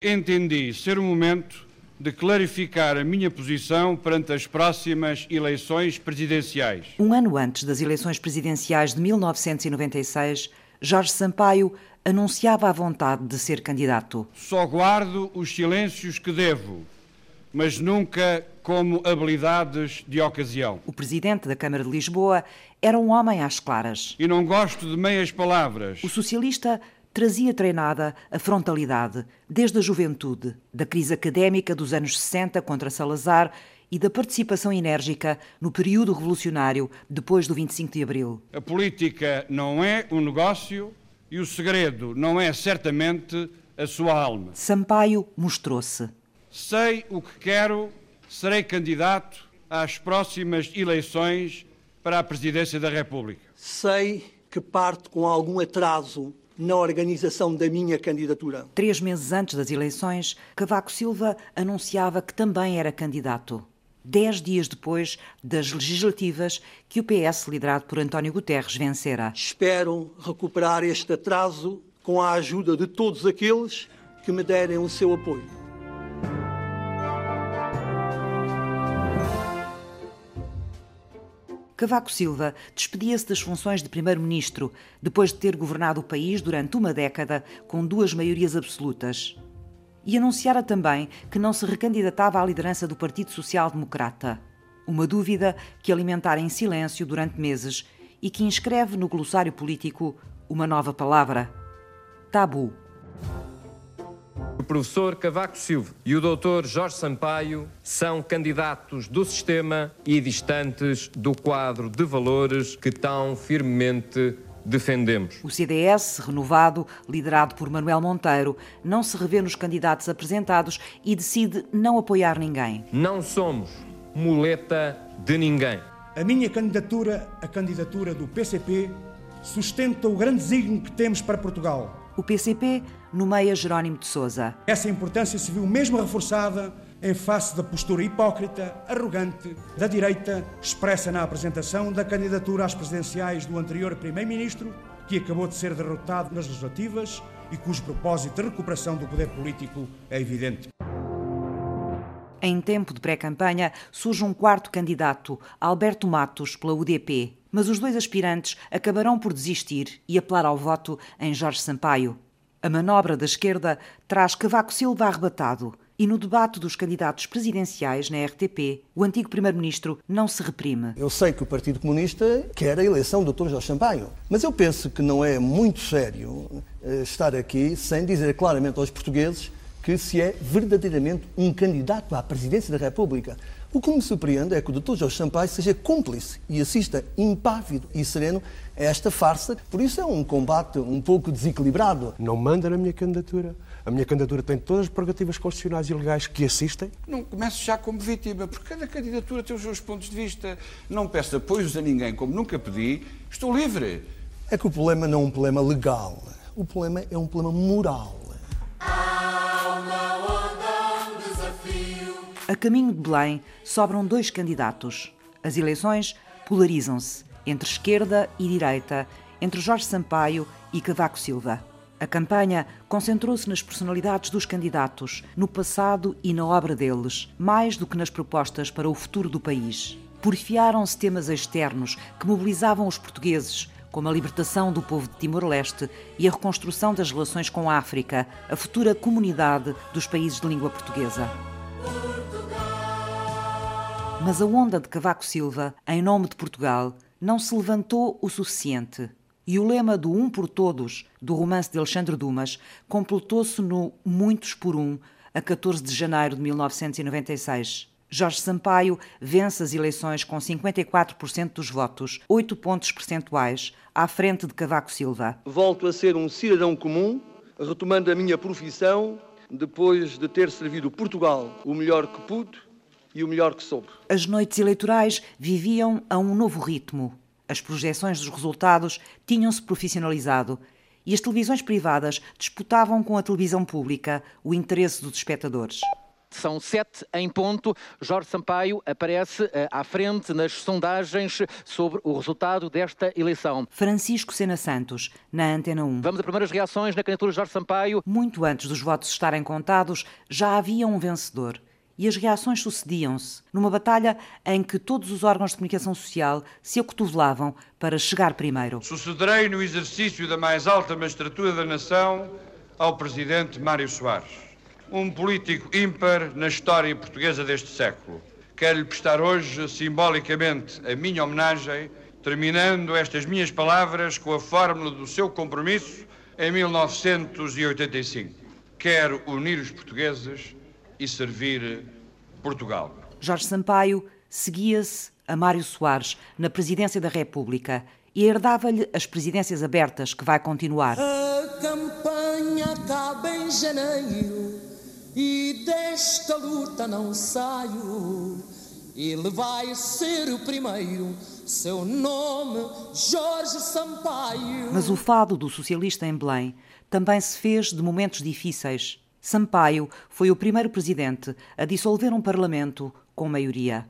Entendi ser o momento de clarificar a minha posição perante as próximas eleições presidenciais. Um ano antes das eleições presidenciais de 1996, Jorge Sampaio anunciava a vontade de ser candidato. Só guardo os silêncios que devo, mas nunca como habilidades de ocasião. O presidente da Câmara de Lisboa era um homem às claras. E não gosto de meias palavras. O socialista trazia treinada a frontalidade desde a juventude, da crise académica dos anos 60 contra Salazar e da participação enérgica no período revolucionário depois do 25 de abril. A política não é um negócio e o segredo não é certamente a sua alma. Sampaio mostrou-se. Sei o que quero, serei candidato às próximas eleições para a presidência da República. Sei que parte com algum atraso na organização da minha candidatura. Três meses antes das eleições, Cavaco Silva anunciava que também era candidato. Dez dias depois das legislativas que o PS, liderado por António Guterres, vencera. Espero recuperar este atraso com a ajuda de todos aqueles que me derem o seu apoio. Cavaco Silva despedia-se das funções de primeiro-ministro depois de ter governado o país durante uma década com duas maiorias absolutas. E anunciara também que não se recandidatava à liderança do Partido Social Democrata. Uma dúvida que alimentara em silêncio durante meses e que inscreve no glossário político uma nova palavra: tabu. O professor Cavaco Silva e o doutor Jorge Sampaio são candidatos do sistema e distantes do quadro de valores que tão firmemente defendemos. O CDS, renovado, liderado por Manuel Monteiro, não se revê nos candidatos apresentados e decide não apoiar ninguém. Não somos muleta de ninguém. A minha candidatura, a candidatura do PCP, sustenta o grande desígnio que temos para Portugal o PCP nomeia Jerónimo de Sousa. Essa importância se viu mesmo reforçada em face da postura hipócrita, arrogante, da direita, expressa na apresentação da candidatura às presidenciais do anterior Primeiro-Ministro, que acabou de ser derrotado nas legislativas e cujo propósito de recuperação do poder político é evidente. Em tempo de pré-campanha, surge um quarto candidato, Alberto Matos, pela UDP. Mas os dois aspirantes acabarão por desistir e apelar ao voto em Jorge Sampaio. A manobra da esquerda traz Cavaco Silva arrebatado. E no debate dos candidatos presidenciais na RTP, o antigo Primeiro-Ministro não se reprime. Eu sei que o Partido Comunista quer a eleição do Dr. Jorge Sampaio, mas eu penso que não é muito sério eh, estar aqui sem dizer claramente aos portugueses que se é verdadeiramente um candidato à presidência da República. O que me surpreende é que o Dr. Jorge Sampaio seja cúmplice e assista impávido e sereno a esta farsa. Por isso é um combate um pouco desequilibrado. Não manda na minha candidatura. A minha candidatura tem todas as prerrogativas constitucionais e legais que assistem. Não começo já como vítima, porque cada candidatura tem os seus pontos de vista. Não peço apoios a ninguém, como nunca pedi. Estou livre. É que o problema não é um problema legal. O problema é um problema moral. A caminho de Belém sobram dois candidatos. As eleições polarizam-se entre esquerda e direita, entre Jorge Sampaio e Cavaco Silva. A campanha concentrou-se nas personalidades dos candidatos, no passado e na obra deles, mais do que nas propostas para o futuro do país. Porfiaram-se temas externos que mobilizavam os portugueses, como a libertação do povo de Timor-Leste e a reconstrução das relações com a África, a futura comunidade dos países de língua portuguesa. Mas a onda de Cavaco Silva, em nome de Portugal, não se levantou o suficiente. E o lema do Um por Todos, do romance de Alexandre Dumas, completou-se no Muitos por Um, a 14 de janeiro de 1996. Jorge Sampaio vence as eleições com 54% dos votos, 8 pontos percentuais, à frente de Cavaco Silva. Volto a ser um cidadão comum, retomando a minha profissão, depois de ter servido Portugal o melhor que pude e o melhor que soube. As noites eleitorais viviam a um novo ritmo. As projeções dos resultados tinham-se profissionalizado e as televisões privadas disputavam com a televisão pública o interesse dos espectadores. São sete em ponto. Jorge Sampaio aparece uh, à frente nas sondagens sobre o resultado desta eleição. Francisco Sena Santos, na Antena 1. Vamos a primeiras reações na candidatura de Jorge Sampaio. Muito antes dos votos estarem contados, já havia um vencedor e as reações sucediam-se, numa batalha em que todos os órgãos de comunicação social se acotovelavam para chegar primeiro. Sucederei no exercício da mais alta magistratura da nação ao presidente Mário Soares, um político ímpar na história portuguesa deste século. Quero-lhe prestar hoje, simbolicamente, a minha homenagem, terminando estas minhas palavras com a fórmula do seu compromisso em 1985. Quero unir os portugueses e servir Portugal. Jorge Sampaio seguia-se a Mário Soares na presidência da República e herdava-lhe as presidências abertas que vai continuar. A campanha acaba em janeiro e desta luta não saio. Ele vai ser o primeiro, seu nome Jorge Sampaio. Mas o fado do socialista em Belém também se fez de momentos difíceis Sampaio foi o primeiro presidente a dissolver um parlamento com maioria.